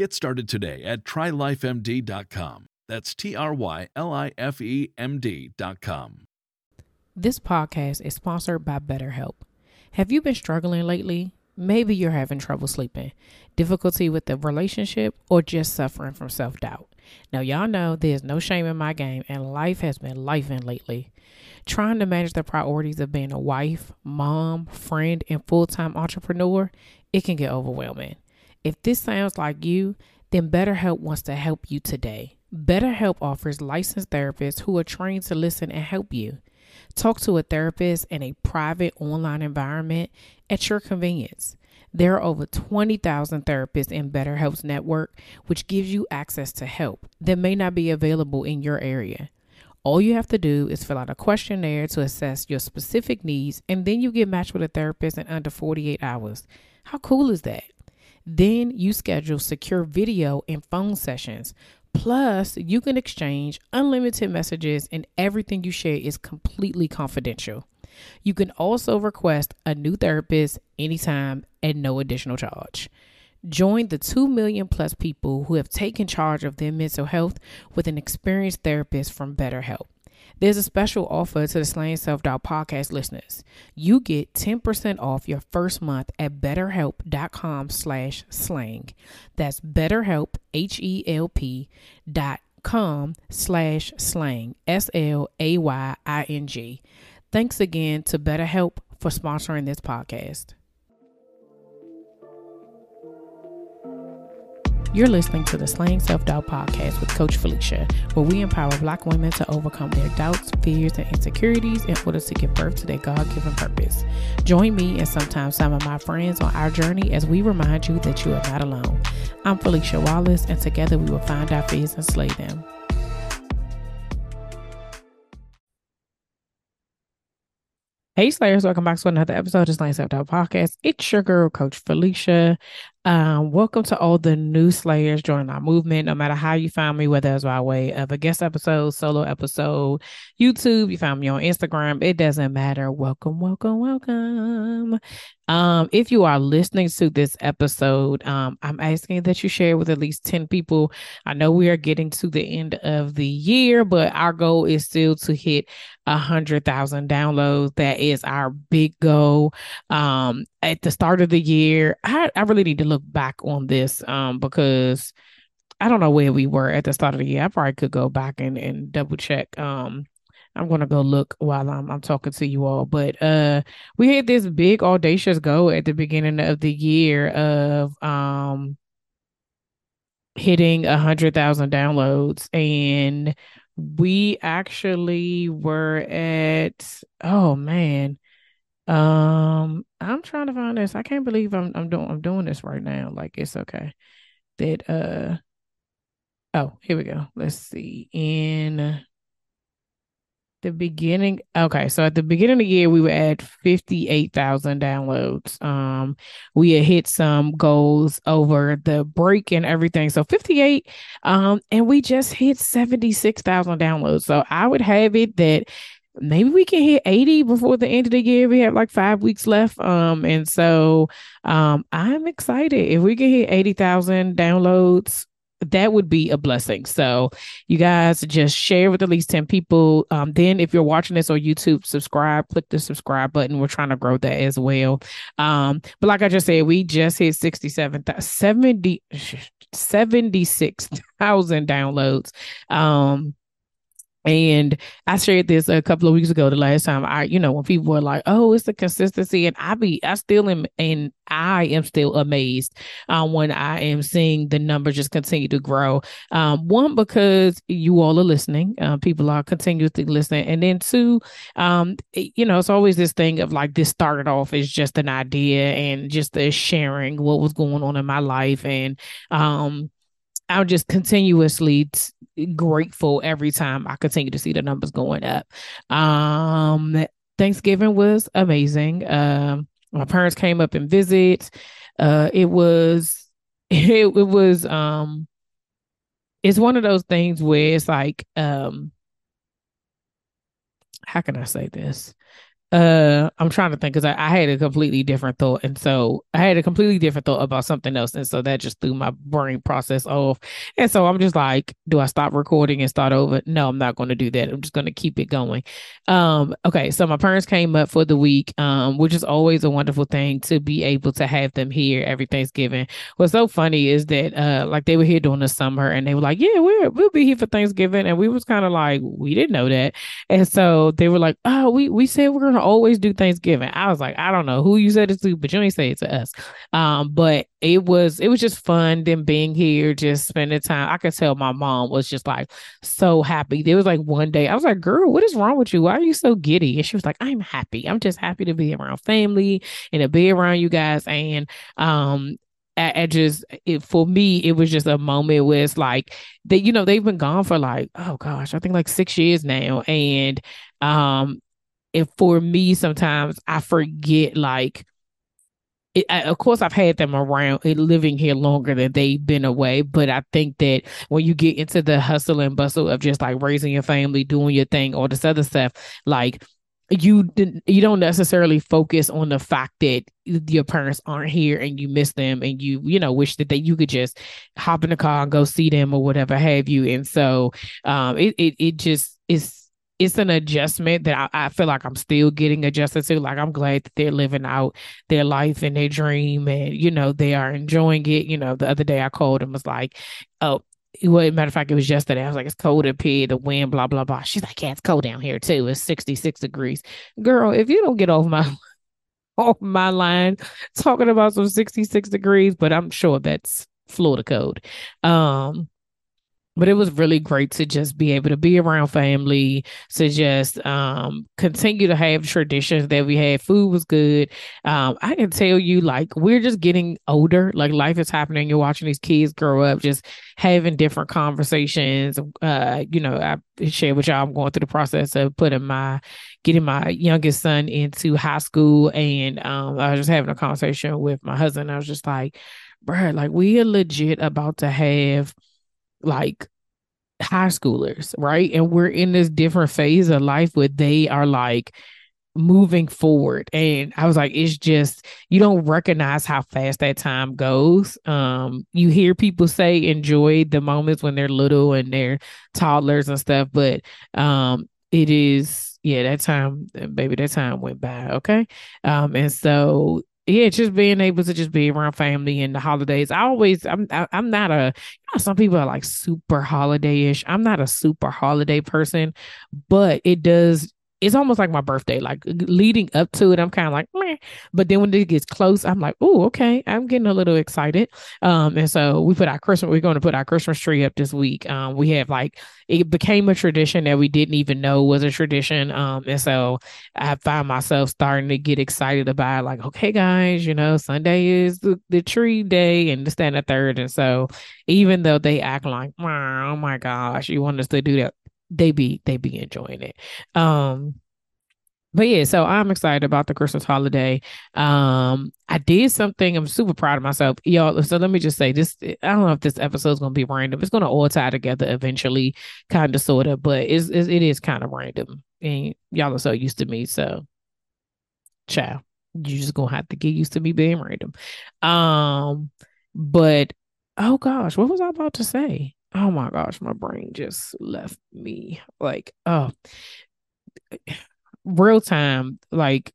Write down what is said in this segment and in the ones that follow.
Get started today at trylifemd.com. That's T R Y L I F E M D.com. This podcast is sponsored by BetterHelp. Have you been struggling lately? Maybe you're having trouble sleeping, difficulty with the relationship, or just suffering from self doubt. Now, y'all know there's no shame in my game, and life has been lifing lately. Trying to manage the priorities of being a wife, mom, friend, and full time entrepreneur, it can get overwhelming. If this sounds like you, then BetterHelp wants to help you today. BetterHelp offers licensed therapists who are trained to listen and help you. Talk to a therapist in a private online environment at your convenience. There are over 20,000 therapists in BetterHelp's network, which gives you access to help that may not be available in your area. All you have to do is fill out a questionnaire to assess your specific needs, and then you get matched with a therapist in under 48 hours. How cool is that? Then you schedule secure video and phone sessions. Plus, you can exchange unlimited messages, and everything you share is completely confidential. You can also request a new therapist anytime at no additional charge. Join the 2 million plus people who have taken charge of their mental health with an experienced therapist from BetterHelp. There's a special offer to the Slaying Self Doubt podcast listeners. You get 10% off your first month at betterhelp.com slash slaying. That's betterhelp, H-E-L-P dot com slash slaying, S-L-A-Y-I-N-G. Thanks again to BetterHelp for sponsoring this podcast. You're listening to the Slaying Self Doubt podcast with Coach Felicia, where we empower Black women to overcome their doubts, fears, and insecurities in order to give birth to their God given purpose. Join me and sometimes some of my friends on our journey as we remind you that you are not alone. I'm Felicia Wallace, and together we will find our fears and slay them. Hey Slayers, welcome back to another episode of Slaying Self Doubt Podcast. It's your girl, Coach Felicia. Um, welcome to all the new Slayers joining our movement. No matter how you find me, whether it's by way of a guest episode, solo episode, YouTube, you found me on Instagram, it doesn't matter. Welcome, welcome, welcome. Um, if you are listening to this episode, um, I'm asking that you share with at least 10 people. I know we are getting to the end of the year, but our goal is still to hit a hundred thousand downloads. That is our big goal. Um, at the start of the year, I, I really need to look back on this um because I don't know where we were at the start of the year. I probably could go back and, and double check. Um I'm gonna go look while I'm I'm talking to you all. But uh we had this big audacious go at the beginning of the year of um hitting a hundred thousand downloads and we actually were at oh man um i'm trying to find this. I can't believe i'm i'm doing i'm doing this right now. Like it's okay. That uh oh here we go. Let's see. In the beginning okay so at the beginning of the year we were at 58,000 downloads. Um we had hit some goals over the break and everything. So 58 um and we just hit 76,000 downloads. So I would have it that maybe we can hit 80 before the end of the year. We have like five weeks left. Um, and so um I'm excited. If we can hit 80,000 downloads, that would be a blessing. So you guys just share with at least 10 people. Um, then if you're watching this on YouTube, subscribe, click the subscribe button. We're trying to grow that as well. Um, but like I just said, we just hit 67, 70, 76,000 downloads. Um, and I shared this a couple of weeks ago, the last time I, you know, when people were like, oh, it's the consistency. And I be, I still am, and I am still amazed um, when I am seeing the numbers just continue to grow. Um, one, because you all are listening, uh, people are continuously listening. And then two, um, you know, it's always this thing of like, this started off as just an idea and just the sharing what was going on in my life. And, um, I'm just continuously t- grateful every time I continue to see the numbers going up. Um, Thanksgiving was amazing. Um, my parents came up and visit. Uh, it was it, it was um it's one of those things where it's like um how can I say this? Uh, I'm trying to think because I, I, had a completely different thought, and so I had a completely different thought about something else, and so that just threw my brain process off. And so I'm just like, do I stop recording and start over? No, I'm not going to do that. I'm just going to keep it going. Um, okay, so my parents came up for the week, um, which is always a wonderful thing to be able to have them here every Thanksgiving. What's so funny is that uh, like they were here during the summer, and they were like, yeah, we're we'll be here for Thanksgiving, and we was kind of like, we didn't know that, and so they were like, oh, we we said we're gonna always do Thanksgiving. I was like, I don't know who you said it to, but you ain't say it to us. Um, but it was it was just fun them being here, just spending time. I could tell my mom was just like so happy. There was like one day I was like, girl, what is wrong with you? Why are you so giddy? And she was like, I'm happy. I'm just happy to be around family and to be around you guys. And um I, just it, for me it was just a moment where it's like that you know they've been gone for like oh gosh I think like six years now and um and for me sometimes i forget like it, I, of course i've had them around eh, living here longer than they've been away but i think that when you get into the hustle and bustle of just like raising your family doing your thing all this other stuff like you you don't necessarily focus on the fact that your parents aren't here and you miss them and you you know wish that they you could just hop in the car and go see them or whatever have you. And so um it it, it just is it's an adjustment that I, I, feel like I'm still getting adjusted to. Like I'm glad that they're living out their life and their dream, and you know they are enjoying it. You know, the other day I called and was like, "Oh, well, matter of fact, it was yesterday. I was like, it's cold up here, the wind, blah blah blah." She's like, "Yeah, it's cold down here too. It's 66 degrees." Girl, if you don't get off my off my line talking about some 66 degrees, but I'm sure that's Florida code. Um, but it was really great to just be able to be around family to just um, continue to have traditions that we had. Food was good. Um, i can tell you like we're just getting older. Like life is happening. You're watching these kids grow up just having different conversations. Uh, you know i share with y'all i'm going through the process of putting my getting my youngest son into high school. And um, i was just having a conversation with my husband. I was just like bro like we are legit about to have like high schoolers, right? And we're in this different phase of life where they are like moving forward. And I was like, it's just you don't recognize how fast that time goes. Um, you hear people say enjoy the moments when they're little and they're toddlers and stuff, but um it is yeah, that time, baby, that time went by. Okay. Um, and so yeah, just being able to just be around family and the holidays. I always, I'm, I, am i am not a. You know, some people are like super holiday-ish. I'm not a super holiday person, but it does it's almost like my birthday. Like leading up to it, I'm kind of like, Meh. but then when it gets close, I'm like, oh, okay, I'm getting a little excited. Um, and so we put our Christmas. We're going to put our Christmas tree up this week. Um, we have like it became a tradition that we didn't even know was a tradition. Um, and so I find myself starting to get excited about like, okay, guys, you know, Sunday is the, the tree day and the stand a third. And so even though they act like, oh my gosh, you want us to do that they be they be enjoying it. Um but yeah, so I'm excited about the Christmas holiday. Um, I did something. I'm super proud of myself, y'all. So let me just say this: I don't know if this episode is gonna be random. It's gonna all tie together eventually, kind of, sort of. But it's, it's it is kind of random, and y'all are so used to me. So, ciao. You just gonna have to get used to me being random. Um, but oh gosh, what was I about to say? Oh my gosh, my brain just left me. Like, oh real time, like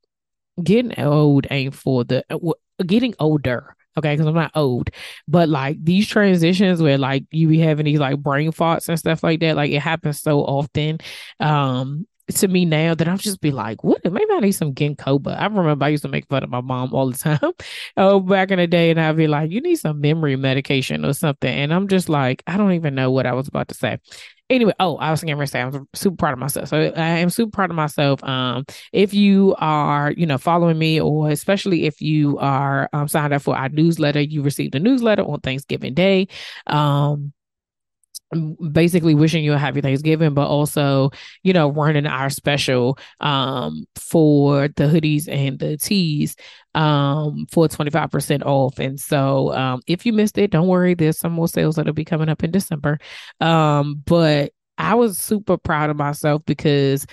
getting old ain't for the uh, getting older. Okay, because I'm not old, but like these transitions where like you be having these like brain farts and stuff like that, like it happens so often. Um, to me now that I'll just be like, what? Maybe I need some ginkgo. I remember I used to make fun of my mom all the time. oh, back in the day, and I'd be like, you need some memory medication or something. And I'm just like, I don't even know what I was about to say anyway, oh, I was going to say I'm super proud of myself. So I am super proud of myself. Um, if you are, you know, following me, or especially if you are um, signed up for our newsletter, you received a newsletter on Thanksgiving Day. Um, basically wishing you a happy Thanksgiving, but also, you know, running our special um for the hoodies and the tees um for 25% off. And so um if you missed it, don't worry, there's some more sales that'll be coming up in December. Um, but I was super proud of myself because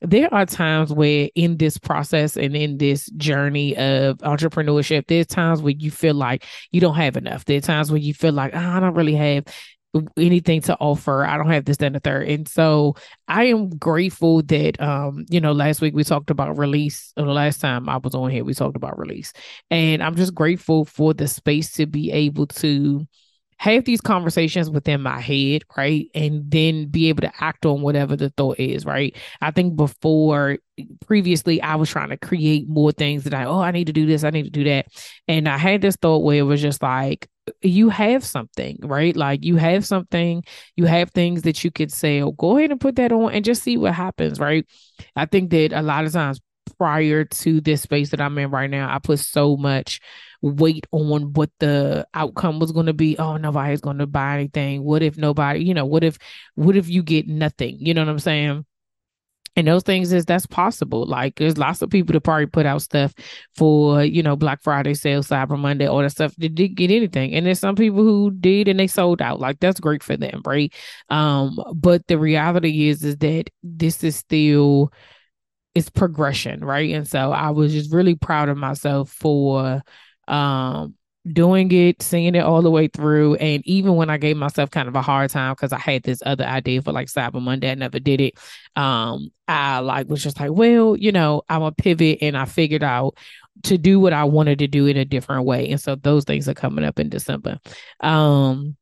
there are times where in this process and in this journey of entrepreneurship, there's times where you feel like you don't have enough. There are times where you feel like oh, I don't really have anything to offer. I don't have this, then the third. And so I am grateful that um, you know, last week we talked about release, the last time I was on here, we talked about release. And I'm just grateful for the space to be able to have these conversations within my head, right? And then be able to act on whatever the thought is, right? I think before previously I was trying to create more things that I, oh, I need to do this, I need to do that. And I had this thought where it was just like, you have something, right? Like you have something, you have things that you could say, oh, go ahead and put that on and just see what happens, right? I think that a lot of times prior to this space that I'm in right now, I put so much weight on what the outcome was going to be. Oh, nobody's going to buy anything. What if nobody, you know, what if, what if you get nothing? You know what I'm saying? and those things is that's possible. Like there's lots of people that probably put out stuff for you know Black Friday sales, Cyber Monday, all that stuff. They didn't get anything, and there's some people who did and they sold out. Like that's great for them, right? Um, but the reality is is that this is still it's progression, right? And so I was just really proud of myself for um doing it, seeing it all the way through. And even when I gave myself kind of a hard time because I had this other idea for like Cyber Monday, I never did it. Um, I like was just like, well, you know, I'm a pivot and I figured out to do what I wanted to do in a different way. And so those things are coming up in December. Um,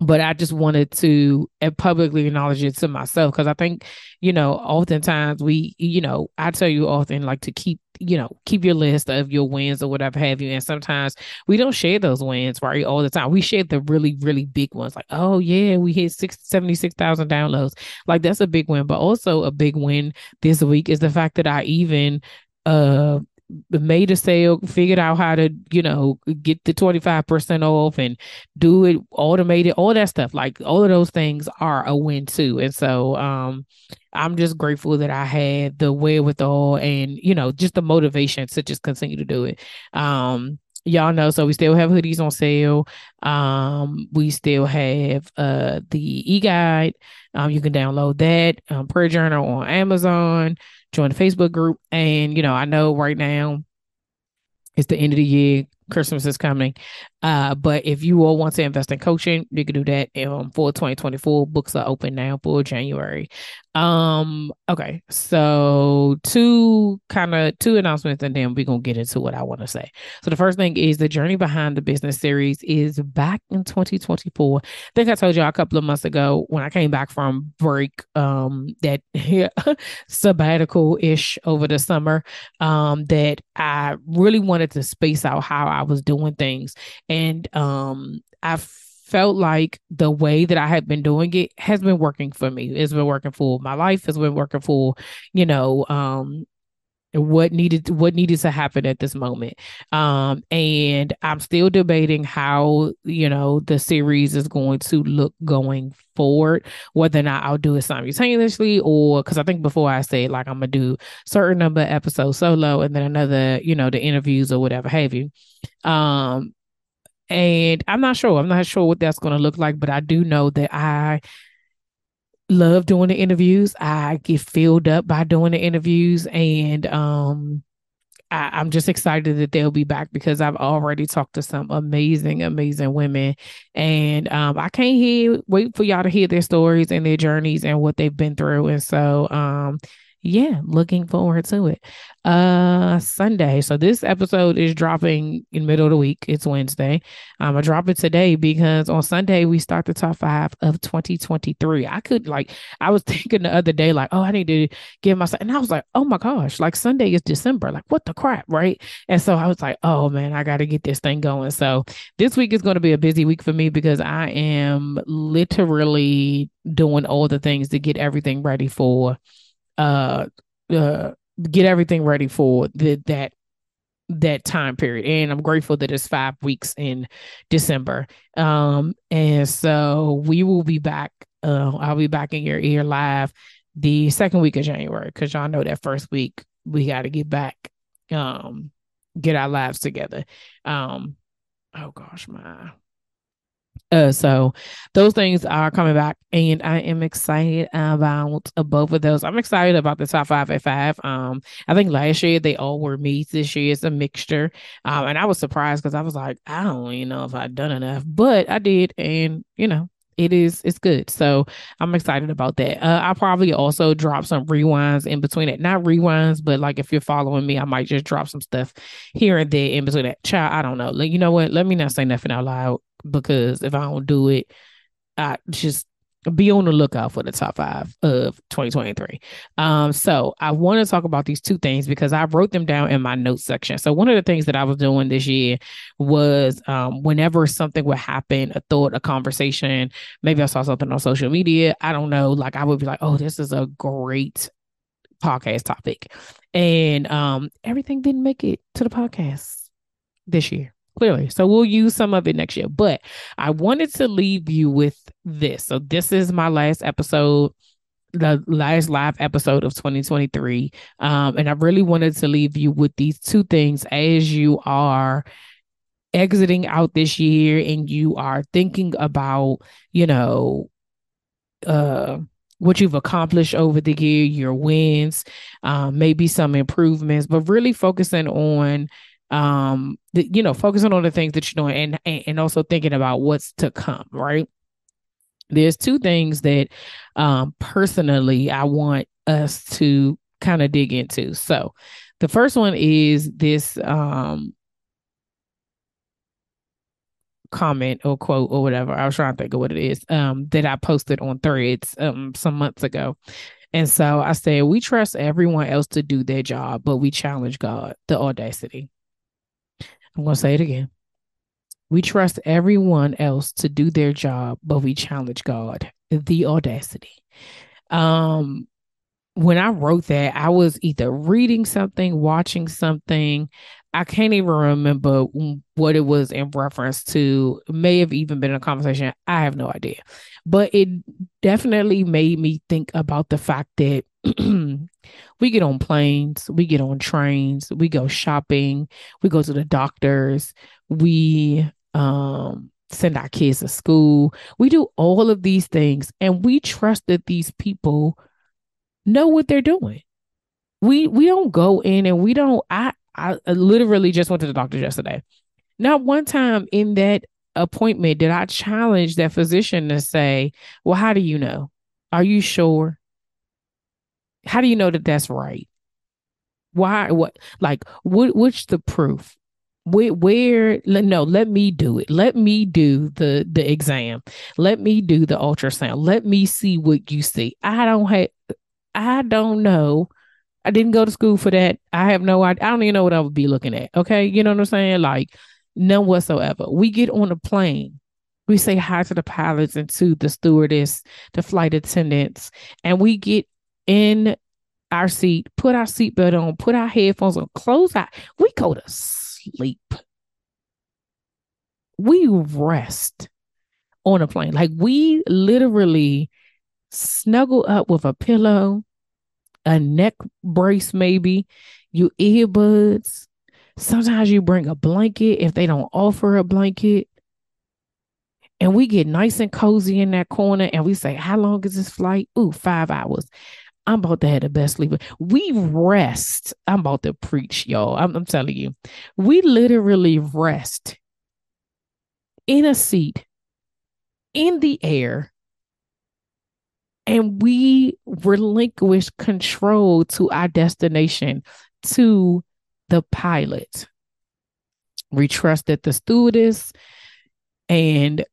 but I just wanted to uh, publicly acknowledge it to myself because I think, you know, oftentimes we, you know, I tell you often like to keep, you know, keep your list of your wins or whatever have you. And sometimes we don't share those wins, right? All the time. We share the really, really big ones like, oh, yeah, we hit six, 76,000 downloads. Like that's a big win. But also a big win this week is the fact that I even uh made a sale, figured out how to, you know, get the 25% off and do it automated, all that stuff. Like all of those things are a win too. And so um I'm just grateful that I had the wherewithal and, you know, just the motivation to just continue to do it. Um y'all know so we still have hoodies on sale um we still have uh the e-guide um you can download that um prayer journal on amazon join the Facebook group. And, you know, I know right now it's the end of the year. Christmas is coming. Uh, but if you all want to invest in coaching, you can do that um, for 2024. Books are open now for January. Um, okay, so two kind of two announcements, and then we're gonna get into what I want to say. So the first thing is the journey behind the business series is back in 2024. I think I told you a couple of months ago when I came back from break, um, that sabbatical ish over the summer, um, that I really wanted to space out how I was doing things and um I felt like the way that I had been doing it has been working for me. It's been working for my life. It's been working for, you know, um, what needed what needed to happen at this moment. Um and i'm still debating how you know the series is going to look going forward whether or not i'll do it simultaneously or because i think before i said like i'm gonna do certain number of episodes solo and then another you know the interviews or whatever have you. Um and i'm not sure. I'm not sure what that's to look like but i do know that i love doing the interviews. I get filled up by doing the interviews, and um, I, am just excited that they'll be back because I've already talked to some amazing, amazing women, and um, I can't hear wait for y'all to hear their stories and their journeys and what they've been through. And so, um, yeah, looking forward to it. Uh Sunday. So this episode is dropping in middle of the week. It's Wednesday. Um, I drop it today because on Sunday we start the top five of 2023. I could like I was thinking the other day, like, oh, I need to give myself and I was like, oh my gosh, like Sunday is December. Like, what the crap, right? And so I was like, oh man, I gotta get this thing going. So this week is gonna be a busy week for me because I am literally doing all the things to get everything ready for uh, uh get everything ready for the, that that time period. And i'm grateful that it's five weeks in december. Um and so we will be back uh i'll be back in your ear live the second week of january because y'all know that first week we got to get back um get our lives together. Um oh gosh my uh, so those things are coming back, and I am excited about both of those. I'm excited about the top five at five. Um, I think last year they all were meats. This year it's a mixture. Um, and I was surprised because I was like, I don't even know if I've done enough, but I did, and you know, it is it's good. So I'm excited about that. Uh, I'll probably also drop some rewinds in between it. Not rewinds, but like if you're following me, I might just drop some stuff here and there in between that. Child, I don't know. Like, you know what? Let me not say nothing out loud because if I don't do it, I just be on the lookout for the top five of 2023. Um, so I want to talk about these two things because I wrote them down in my notes section. So one of the things that I was doing this year was um, whenever something would happen, a thought, a conversation, maybe I saw something on social media, I don't know, like I would be like, oh, this is a great podcast topic. And um, everything didn't make it to the podcast this year clearly. So we'll use some of it next year. But I wanted to leave you with this. So this is my last episode the last live episode of 2023 um and i really wanted to leave you with these two things as you are exiting out this year and you are thinking about you know uh what you've accomplished over the year your wins um maybe some improvements but really focusing on um the, you know focusing on the things that you're doing and and also thinking about what's to come right? There's two things that um personally i want us to kind of dig into. So the first one is this um comment or quote or whatever. I was trying to think of what it is um that i posted on threads um some months ago. And so i said we trust everyone else to do their job but we challenge god the audacity I'm going to say it again. We trust everyone else to do their job, but we challenge God, the audacity. Um, when I wrote that, I was either reading something, watching something. I can't even remember what it was in reference to. It may have even been a conversation. I have no idea. But it definitely made me think about the fact that we get on planes, we get on trains, we go shopping, we go to the doctors, we um send our kids to school. We do all of these things and we trust that these people know what they're doing. We we don't go in and we don't I I literally just went to the doctor yesterday. Not one time in that appointment did I challenge that physician to say, "Well, how do you know? Are you sure? How do you know that that's right? Why? What? Like, what? What's the proof? Where? Where? No, let me do it. Let me do the the exam. Let me do the ultrasound. Let me see what you see. I don't have. I don't know. I didn't go to school for that. I have no idea. I don't even know what I would be looking at. Okay, you know what I'm saying? Like, none whatsoever. We get on a plane. We say hi to the pilots and to the stewardess, the flight attendants, and we get in our seat, put our seatbelt on, put our headphones on, close out. We go to sleep. We rest on a plane. Like we literally snuggle up with a pillow, a neck brace, maybe, your earbuds. Sometimes you bring a blanket if they don't offer a blanket. And we get nice and cozy in that corner and we say, How long is this flight? Ooh, five hours. I'm about to have the best sleep. We rest. I'm about to preach, y'all. I'm, I'm telling you, we literally rest in a seat in the air and we relinquish control to our destination to the pilot. We trust that the stewardess and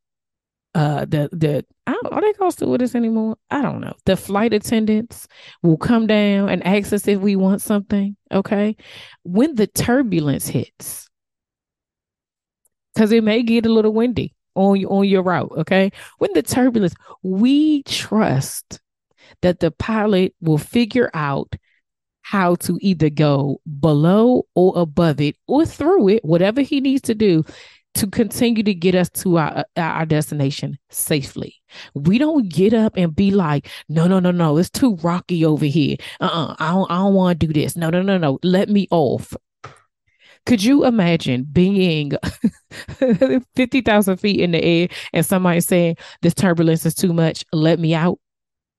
uh the the are they called stewardess anymore? I don't know. The flight attendants will come down and ask us if we want something. Okay. When the turbulence hits, because it may get a little windy on on your route. Okay. When the turbulence, we trust that the pilot will figure out how to either go below or above it or through it, whatever he needs to do to continue to get us to our, our destination safely. We don't get up and be like, no, no, no, no, it's too rocky over here. Uh-uh, I don't, I don't want to do this. No, no, no, no, let me off. Could you imagine being 50,000 feet in the air and somebody saying, this turbulence is too much, let me out?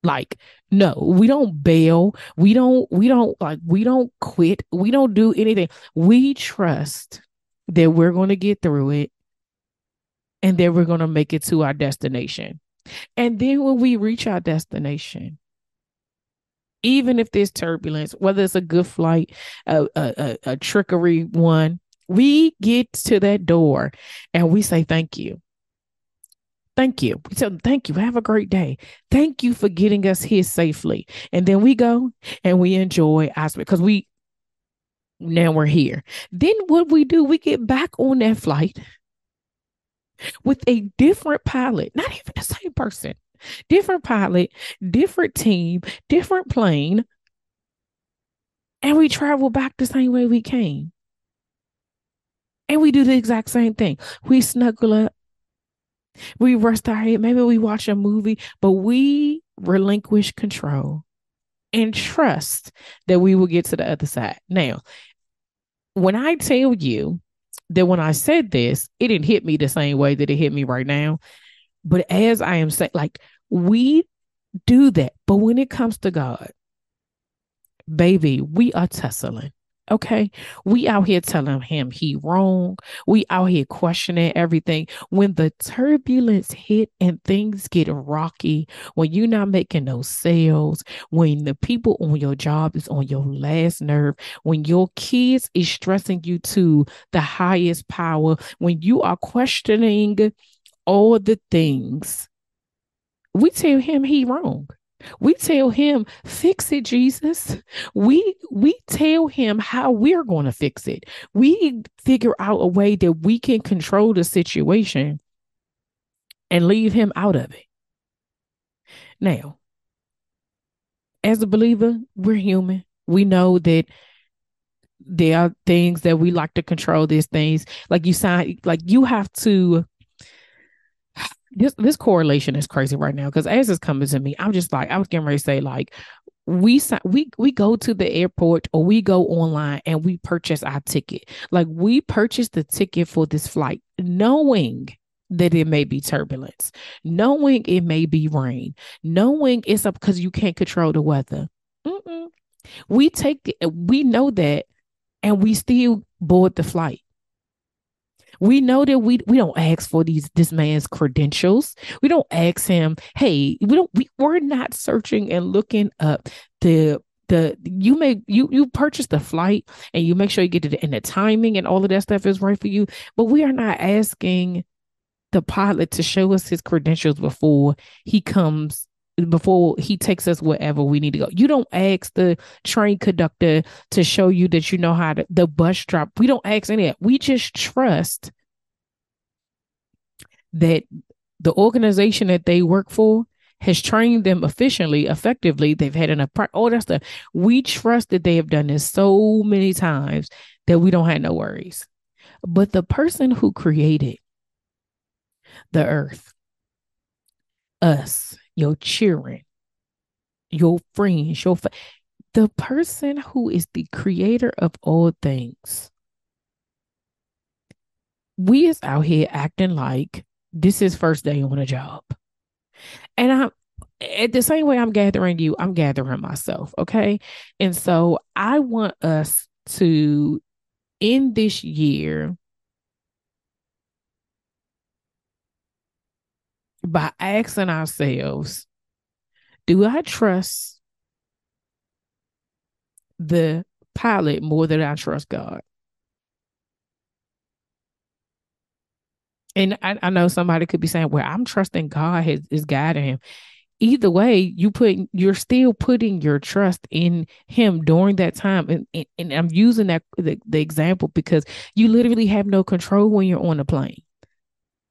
Like, no, we don't bail. We don't, we don't like, we don't quit. We don't do anything. We trust that we're going to get through it and then we're going to make it to our destination. And then when we reach our destination, even if there's turbulence, whether it's a good flight, a, a, a, trickery one, we get to that door and we say, Thank you. Thank you. We tell them, thank you. Have a great day. Thank you for getting us here safely. And then we go and we enjoy our because we now we're here. Then what we do, we get back on that flight with a different pilot, not even the same person, different pilot, different team, different plane. And we travel back the same way we came. And we do the exact same thing. We snuggle up. We rest our head. Maybe we watch a movie, but we relinquish control and trust that we will get to the other side. Now, when I tell you that when I said this, it didn't hit me the same way that it hit me right now. But as I am saying, like we do that. But when it comes to God, baby, we are tussling. Okay. We out here telling him he wrong. We out here questioning everything. When the turbulence hit and things get rocky, when you're not making those sales, when the people on your job is on your last nerve, when your kids is stressing you to the highest power, when you are questioning all the things, we tell him he wrong. We tell him, fix it, Jesus. We we tell him how we're going to fix it. We figure out a way that we can control the situation and leave him out of it. Now, as a believer, we're human. We know that there are things that we like to control these things. Like you sign like you have to this this correlation is crazy right now because as it's coming to me, I'm just like I was getting ready to say like we we we go to the airport or we go online and we purchase our ticket. Like we purchase the ticket for this flight, knowing that it may be turbulence, knowing it may be rain, knowing it's up because you can't control the weather. Mm-mm. We take we know that, and we still board the flight. We know that we we don't ask for these this man's credentials. We don't ask him, hey, we don't we, we're not searching and looking up the the you may you you purchase the flight and you make sure you get it and the timing and all of that stuff is right for you. But we are not asking the pilot to show us his credentials before he comes before he takes us wherever we need to go. You don't ask the train conductor to show you that you know how to the bus drop. We don't ask any of that. We just trust that the organization that they work for has trained them efficiently, effectively. They've had enough, all that stuff. We trust that they have done this so many times that we don't have no worries. But the person who created the earth, us, your children, your friends, your fa- the person who is the creator of all things. We is out here acting like this is first day on a job. And I'm at the same way I'm gathering you, I'm gathering myself. Okay. And so I want us to end this year by asking ourselves do I trust the pilot more than I trust God? And I, I know somebody could be saying, well, I'm trusting God is, is guiding him. Either way, you put you're still putting your trust in him during that time. And, and, and I'm using that the, the example because you literally have no control when you're on a plane.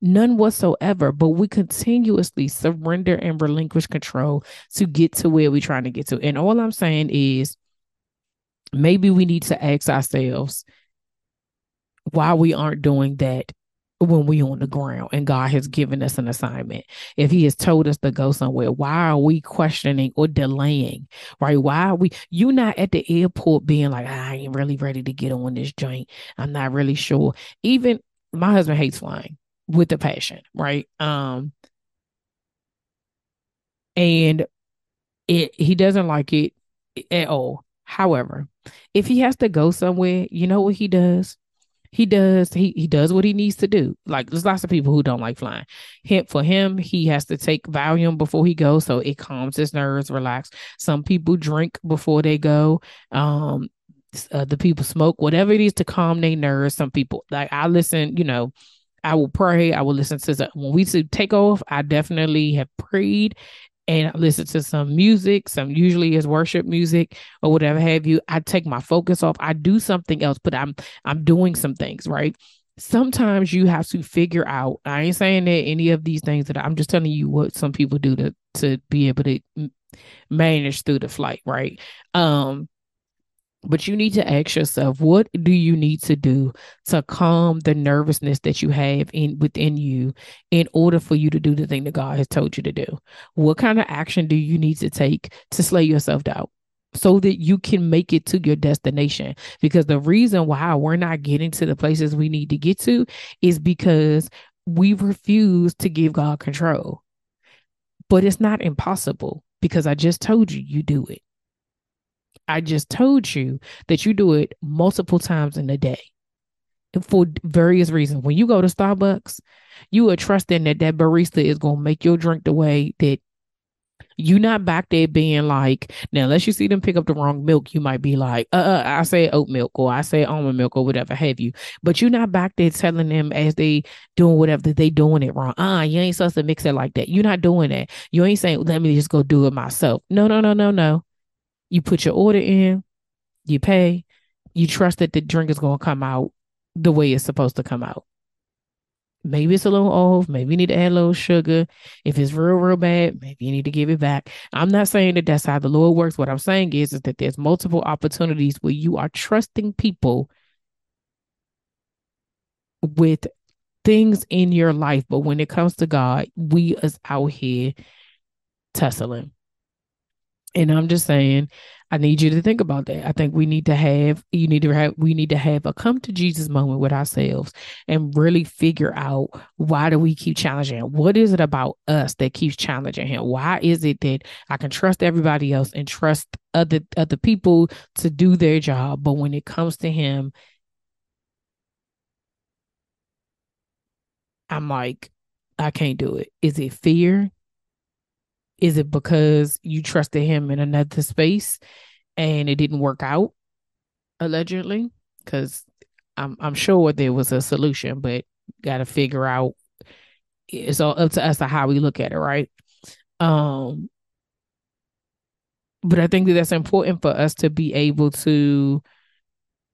None whatsoever, but we continuously surrender and relinquish control to get to where we're trying to get to. And all I'm saying is maybe we need to ask ourselves why we aren't doing that when we on the ground and God has given us an assignment. If he has told us to go somewhere, why are we questioning or delaying? Right? Why are we you not at the airport being like, I ain't really ready to get on this joint. I'm not really sure. Even my husband hates flying with the passion, right? Um and it he doesn't like it at all. However, if he has to go somewhere, you know what he does? he does he he does what he needs to do. Like there's lots of people who don't like flying. Him for him, he has to take Valium before he goes, so it calms his nerves, relax. Some people drink before they go. Um, uh, the people smoke whatever it is to calm their nerves. Some people like I listen, you know. I will pray. I will listen to the, when we take off. I definitely have prayed and I listen to some music, some usually is worship music or whatever have you. I take my focus off. I do something else, but I'm I'm doing some things, right? Sometimes you have to figure out. I ain't saying that any of these things that I'm just telling you what some people do to to be able to manage through the flight, right? Um but you need to ask yourself, what do you need to do to calm the nervousness that you have in within you in order for you to do the thing that God has told you to do? What kind of action do you need to take to slay yourself doubt? so that you can make it to your destination. Because the reason why we're not getting to the places we need to get to is because we refuse to give God control. But it's not impossible because I just told you, you do it. I just told you that you do it multiple times in a day for various reasons. When you go to Starbucks, you are trusting that that barista is going to make your drink the way that you not back there being like, now, unless you see them pick up the wrong milk, you might be like, uh, uh I say oat milk or I say almond milk or whatever have you. But you're not back there telling them as they doing whatever they doing it wrong. Ah, uh, you ain't supposed to mix it like that. You're not doing that. You ain't saying, let me just go do it myself. No, no, no, no, no. You put your order in, you pay, you trust that the drink is going to come out the way it's supposed to come out. Maybe it's a little off. Maybe you need to add a little sugar. If it's real, real bad, maybe you need to give it back. I'm not saying that that's how the Lord works. What I'm saying is, is that there's multiple opportunities where you are trusting people with things in your life. But when it comes to God, we is out here tussling. And I'm just saying, I need you to think about that. I think we need to have, you need to have, we need to have a come to Jesus moment with ourselves and really figure out why do we keep challenging him? What is it about us that keeps challenging him? Why is it that I can trust everybody else and trust other other people to do their job, but when it comes to him, I'm like, I can't do it. Is it fear? Is it because you trusted him in another space and it didn't work out, allegedly? Because I'm I'm sure there was a solution, but got to figure out. It's all up to us to how we look at it, right? Um, but I think that that's important for us to be able to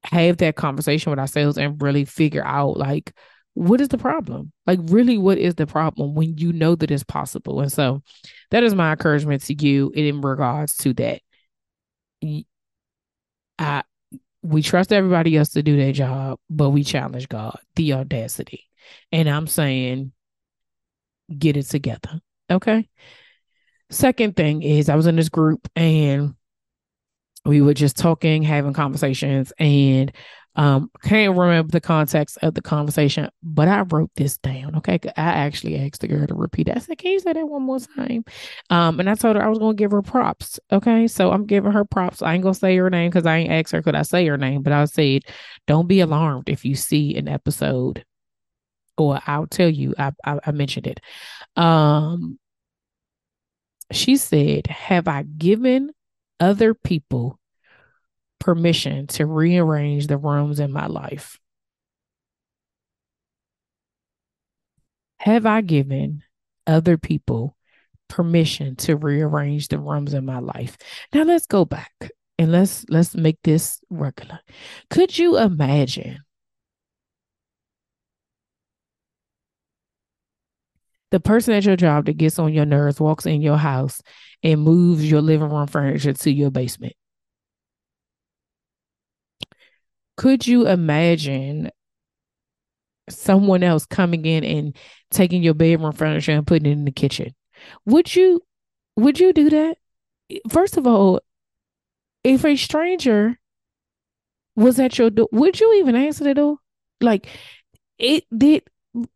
have that conversation with ourselves and really figure out like what is the problem? Like, really, what is the problem when you know that it's possible? And so, that is my encouragement to you in regards to that. I we trust everybody else to do their job, but we challenge God, the audacity. And I'm saying, get it together. Okay. Second thing is, I was in this group and we were just talking, having conversations, and um, can't remember the context of the conversation, but I wrote this down. Okay. I actually asked the girl to repeat it. I said, Can you say that one more time? Um, and I told her I was gonna give her props. Okay. So I'm giving her props. I ain't gonna say her name because I ain't asked her could I say her name, but I said, Don't be alarmed if you see an episode, or I'll tell you, I I, I mentioned it. Um she said, Have I given other people permission to rearrange the rooms in my life? Have I given other people permission to rearrange the rooms in my life? Now let's go back and let's let's make this regular. Could you imagine the person at your job that gets on your nerves walks in your house and moves your living room furniture to your basement? Could you imagine someone else coming in and taking your bedroom furniture and putting it in the kitchen? Would you would you do that? First of all, if a stranger was at your door, would you even answer the door? Like it did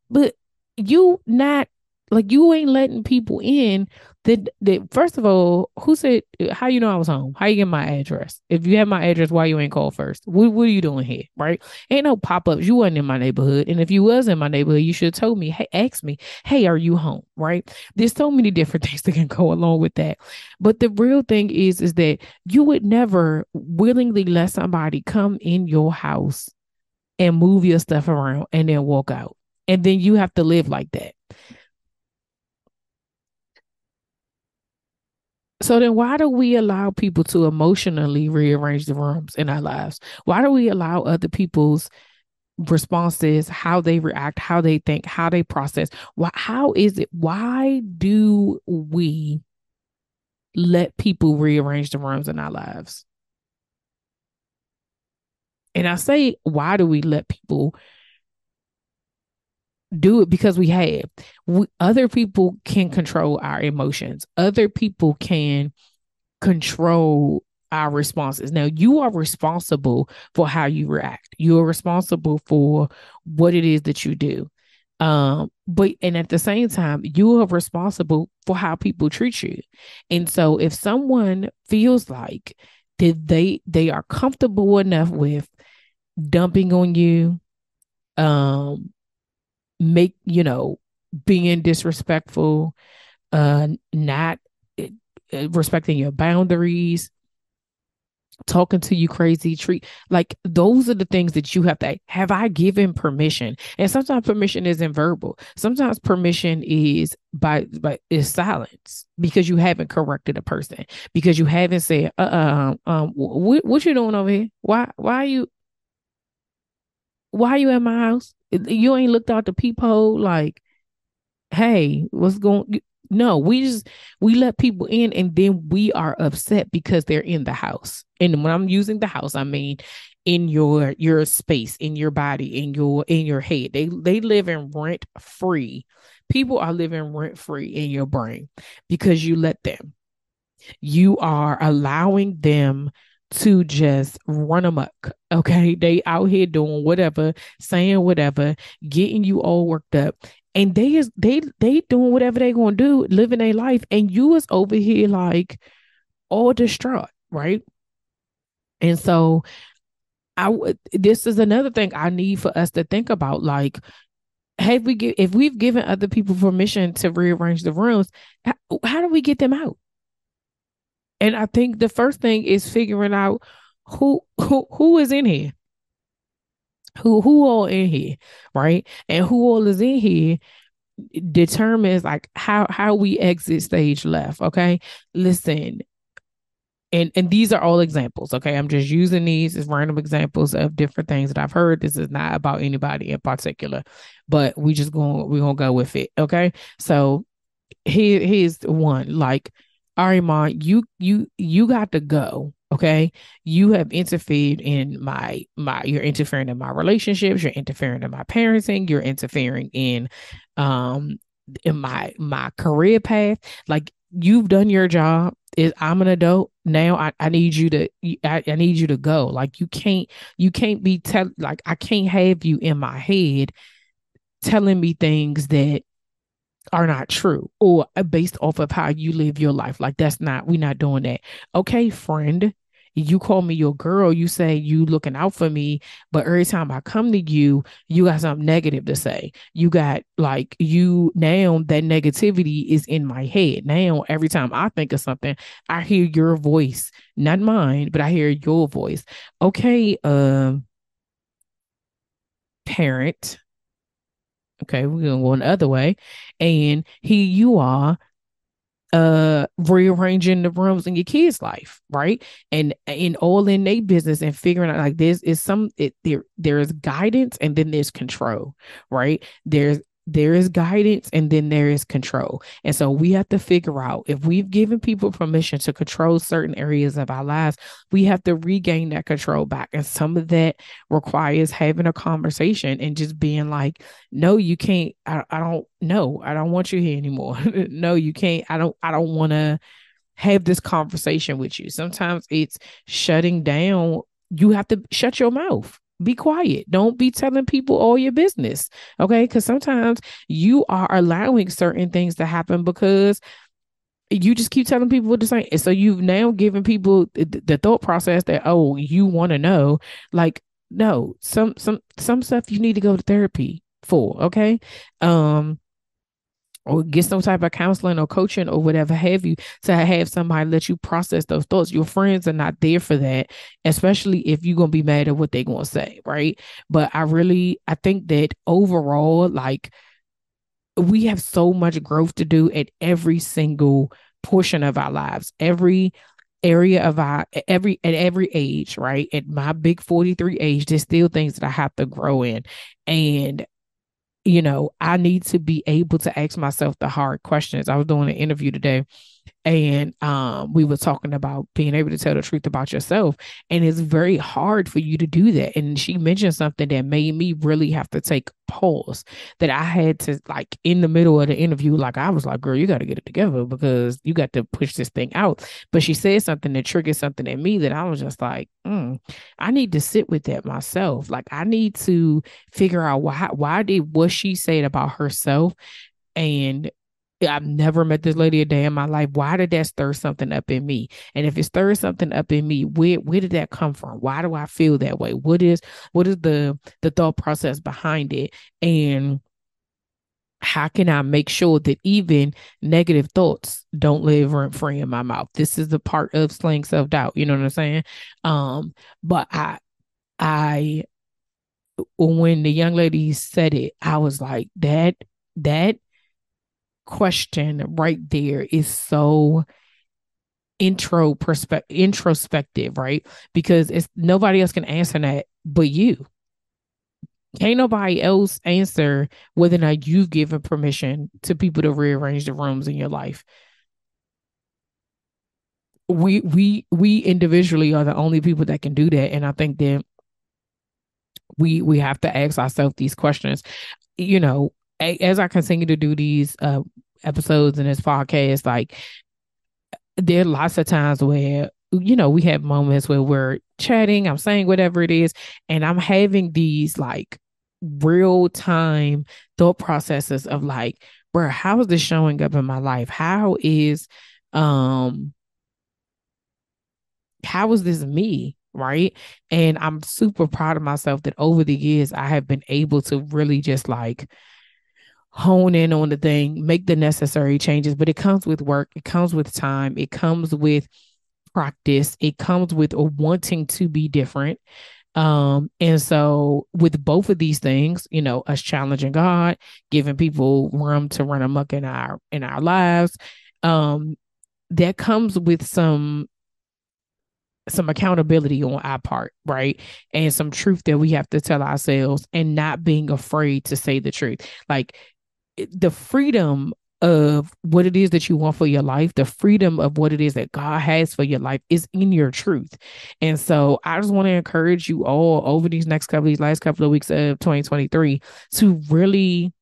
but you not like you ain't letting people in that did first of all, who said how you know I was home? How you get my address? If you have my address, why you ain't called first? What what are you doing here? Right? Ain't no pop ups. You wasn't in my neighborhood. And if you was in my neighborhood, you should have told me, hey, ask me, hey, are you home? Right? There's so many different things that can go along with that. But the real thing is, is that you would never willingly let somebody come in your house and move your stuff around and then walk out. And then you have to live like that. So then why do we allow people to emotionally rearrange the rooms in our lives? Why do we allow other people's responses, how they react, how they think, how they process? Why how is it why do we let people rearrange the rooms in our lives? And I say, why do we let people do it because we have. We, other people can control our emotions. Other people can control our responses. Now, you are responsible for how you react. You are responsible for what it is that you do. Um, but and at the same time, you are responsible for how people treat you. And so if someone feels like that they they are comfortable enough with dumping on you, um, make you know being disrespectful uh not uh, respecting your boundaries talking to you crazy treat like those are the things that you have to have i given permission? And sometimes permission isn't verbal. Sometimes permission is by by is silence because you haven't corrected a person because you haven't said uh uh um what, what you doing over here? Why why are you why are you at my house you ain't looked out the peephole like, hey, what's going no, we just we let people in and then we are upset because they're in the house. And when I'm using the house, I mean in your your space, in your body, in your in your head. They they live in rent free. People are living rent free in your brain because you let them. You are allowing them to just run amok. Okay. They out here doing whatever, saying whatever, getting you all worked up. And they is they they doing whatever they gonna do, living their life, and you is over here like all distraught, right? And so I would this is another thing I need for us to think about. Like, have we give if we've given other people permission to rearrange the rooms, how, how do we get them out? And I think the first thing is figuring out who who who is in here. Who who all in here, right? And who all is in here determines like how how we exit stage left. Okay. Listen, and and these are all examples okay i'm just using these as random examples of different things that i've heard this is not about anybody in particular but we just going we're gonna go with it okay so here here's one like all right ma you you you got to go okay? You have interfered in my my you're interfering in my relationships you're interfering in my parenting you're interfering in um in my my career path. Like you've done your job. Is i'm an adult now. I, I need you to I, I need you to go. Like you can't you can't be tell like i can't have you in my head telling me things that are not true or based off of how you live your life like that's not we're not doing that okay friend you call me your girl, you say you looking out for me, but every time I come to you, you got something negative to say. You got like you now that negativity is in my head. Now every time I think of something, I hear your voice, not mine, but I hear your voice. Okay, um parent. Okay, we're gonna go another way. And here you are uh rearranging the rooms in your kids life right and in all in their business and figuring out like this is some it, there there is guidance and then there's control right there's there is guidance and then there is control. And so we have to figure out if we've given people permission to control certain areas of our lives, we have to regain that control back. And some of that requires having a conversation and just being like, no, you can't, I, I don't know. I don't want you here anymore. no, you can't. I don't, I don't want to have this conversation with you. Sometimes it's shutting down. You have to shut your mouth be quiet. Don't be telling people all your business. Okay. Because sometimes you are allowing certain things to happen because you just keep telling people what to say. And so you've now given people the, the thought process that, oh, you want to know. Like, no, some some some stuff you need to go to therapy for. Okay. Um, or get some type of counseling or coaching or whatever have you to have somebody let you process those thoughts. Your friends are not there for that, especially if you're gonna be mad at what they're gonna say, right? But I really I think that overall, like we have so much growth to do at every single portion of our lives, every area of our every at every age, right? At my big 43 age, there's still things that I have to grow in. And you know, I need to be able to ask myself the hard questions. I was doing an interview today and um, we were talking about being able to tell the truth about yourself and it's very hard for you to do that. And she mentioned something that made me really have to take pause that i had to like in the middle of the interview like i was like girl you got to get it together because you got to push this thing out. But she said something that triggered something in me that i was just like mm, i need to sit with that myself. Like i need to figure out why why did what she said about herself and I've never met this lady a day in my life. Why did that stir something up in me? And if it stirs something up in me, where where did that come from? Why do I feel that way? What is what is the the thought process behind it? And how can I make sure that even negative thoughts don't live rent free in my mouth? This is a part of slaying self doubt. You know what I'm saying? Um, but I I when the young lady said it, I was like, that that question right there is so intro perspective introspective right? Because it's nobody else can answer that but you. Can't nobody else answer whether or not you've given permission to people to rearrange the rooms in your life. We we we individually are the only people that can do that and i think that we we have to ask ourselves these questions. You know as I continue to do these uh, episodes in this podcast, like there are lots of times where you know we have moments where we're chatting, I'm saying whatever it is, and I'm having these like real time thought processes of like, bro, how is this showing up in my life? How is um how is this me? Right. And I'm super proud of myself that over the years I have been able to really just like hone in on the thing, make the necessary changes, but it comes with work, it comes with time, it comes with practice, it comes with wanting to be different. Um, and so with both of these things, you know, us challenging God, giving people room to run amok in our in our lives, um, that comes with some some accountability on our part, right? And some truth that we have to tell ourselves and not being afraid to say the truth. Like the freedom of what it is that you want for your life, the freedom of what it is that God has for your life is in your truth. And so I just want to encourage you all over these next couple these last couple of weeks of 2023 to really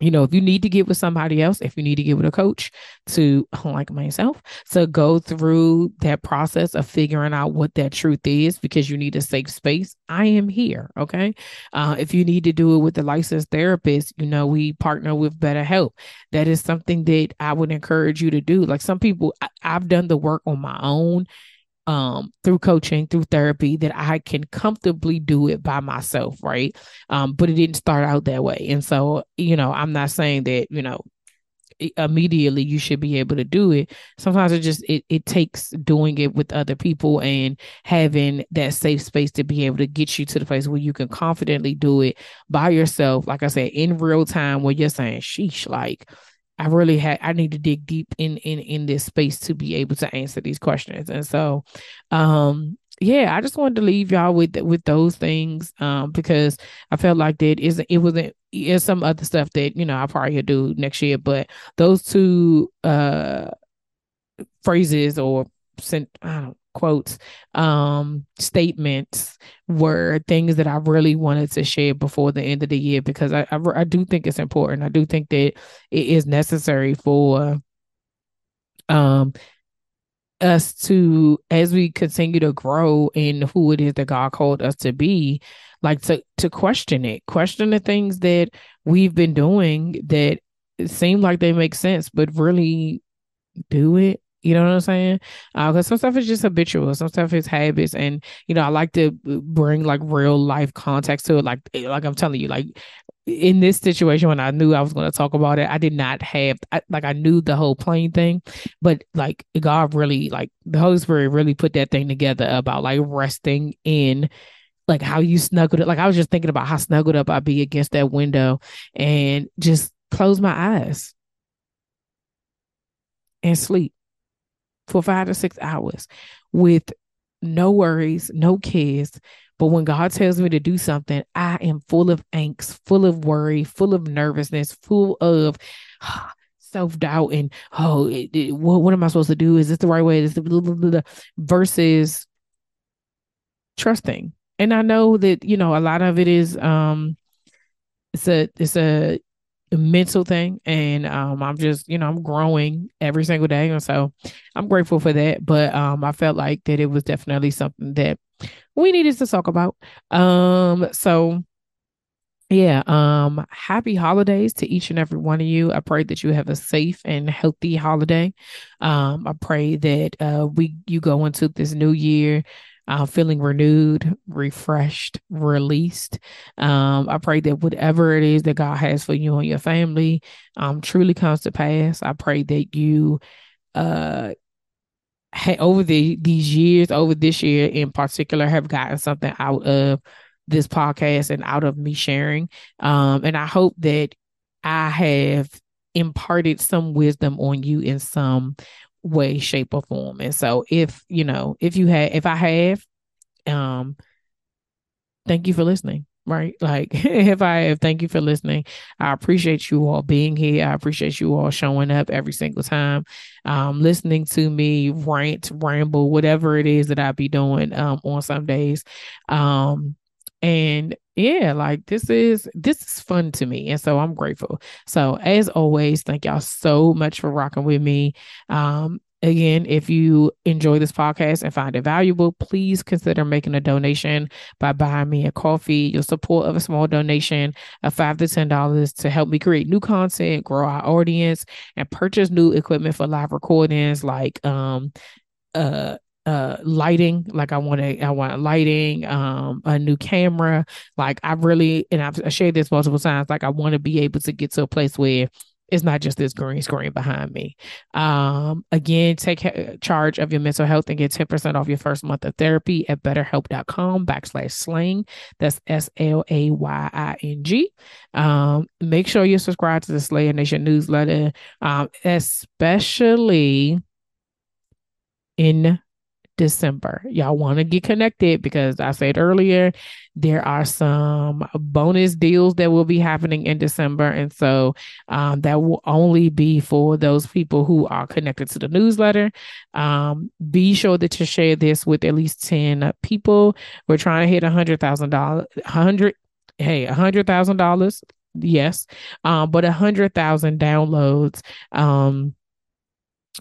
you know, if you need to get with somebody else, if you need to get with a coach to, like myself, to go through that process of figuring out what that truth is because you need a safe space, I am here. Okay. Uh, if you need to do it with a licensed therapist, you know, we partner with BetterHelp. That is something that I would encourage you to do. Like some people, I, I've done the work on my own um, through coaching, through therapy, that I can comfortably do it by myself, right? Um, but it didn't start out that way. And so, you know, I'm not saying that, you know, immediately you should be able to do it sometimes it just it, it takes doing it with other people and having that safe space to be able to get you to the place where you can confidently do it by yourself like i said in real time where you're saying sheesh like I really had I need to dig deep in in in this space to be able to answer these questions. And so um yeah, I just wanted to leave y'all with with those things um because I felt like that isn't. it wasn't it's some other stuff that you know I probably do next year, but those two uh phrases or sent I don't quotes, um, statements were things that I really wanted to share before the end of the year because I, I, I do think it's important. I do think that it is necessary for um us to as we continue to grow in who it is that God called us to be, like to to question it, question the things that we've been doing that seem like they make sense, but really do it you know what I'm saying? Because uh, some stuff is just habitual, some stuff is habits, and you know I like to bring like real life context to it. Like eh, like I'm telling you, like in this situation when I knew I was going to talk about it, I did not have I, like I knew the whole plane thing, but like God really like the Holy Spirit really put that thing together about like resting in like how you snuggled it. Like I was just thinking about how snuggled up I'd be against that window and just close my eyes and sleep for five to six hours with no worries, no kids. But when God tells me to do something, I am full of angst, full of worry, full of nervousness, full of self doubt and oh, it, it, what, what am I supposed to do? Is this the right way? Is this versus trusting. And I know that you know a lot of it is um, it's a it's a mental thing and um i'm just you know i'm growing every single day and so i'm grateful for that but um i felt like that it was definitely something that we needed to talk about. Um so yeah um happy holidays to each and every one of you. I pray that you have a safe and healthy holiday. Um i pray that uh we you go into this new year uh, feeling renewed, refreshed, released. Um, I pray that whatever it is that God has for you and your family um, truly comes to pass. I pray that you uh, ha- over the these years, over this year in particular, have gotten something out of this podcast and out of me sharing. Um, and I hope that I have imparted some wisdom on you in some way, shape, or form. And so if, you know, if you have if I have, um, thank you for listening. Right. Like if I have thank you for listening. I appreciate you all being here. I appreciate you all showing up every single time. Um, listening to me rant, ramble, whatever it is that I be doing um on some days. Um and yeah, like this is this is fun to me. And so I'm grateful. So as always, thank y'all so much for rocking with me. Um, Again, if you enjoy this podcast and find it valuable, please consider making a donation by buying me a coffee. Your support of a small donation of five to ten dollars to help me create new content, grow our audience, and purchase new equipment for live recordings like um uh uh lighting like i want to i want lighting um a new camera like i really and i've shared this multiple times like i want to be able to get to a place where it's not just this green screen behind me. Um, again, take charge of your mental health and get 10% off your first month of therapy at betterhelp.com backslash slaying. That's S L A Y I N G. Um, make sure you subscribe to the Slayer Nation newsletter, um, especially in December. Y'all want to get connected because I said earlier there are some bonus deals that will be happening in December. And so um, that will only be for those people who are connected to the newsletter. Um, be sure that you share this with at least 10 people. We're trying to hit a $100,000, 100 hey, a hundred thousand dollars yes um but a hundred thousand downloads um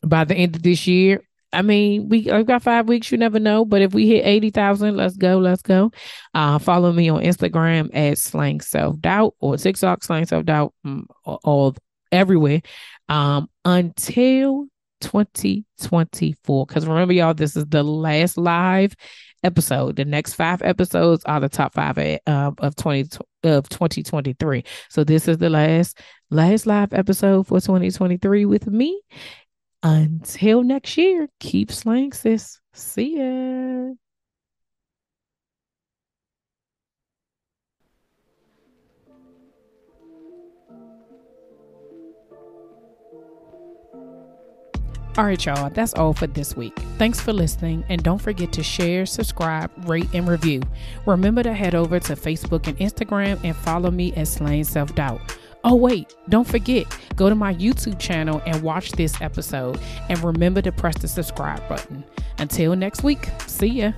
by the end of this year I mean, we I've got five weeks. You never know, but if we hit eighty thousand, let's go, let's go. Uh, follow me on Instagram at Slaying Self Doubt or six TikTok Slaying Self Doubt, mm, all everywhere. Um, until 2024. Because remember, y'all, this is the last live episode. The next five episodes are the top five uh, of 20 of 2023. So this is the last last live episode for 2023 with me. Until next year, keep slaying, sis. See ya. All right, y'all, that's all for this week. Thanks for listening, and don't forget to share, subscribe, rate, and review. Remember to head over to Facebook and Instagram and follow me at Slaying Self Doubt. Oh, wait, don't forget, go to my YouTube channel and watch this episode. And remember to press the subscribe button. Until next week, see ya.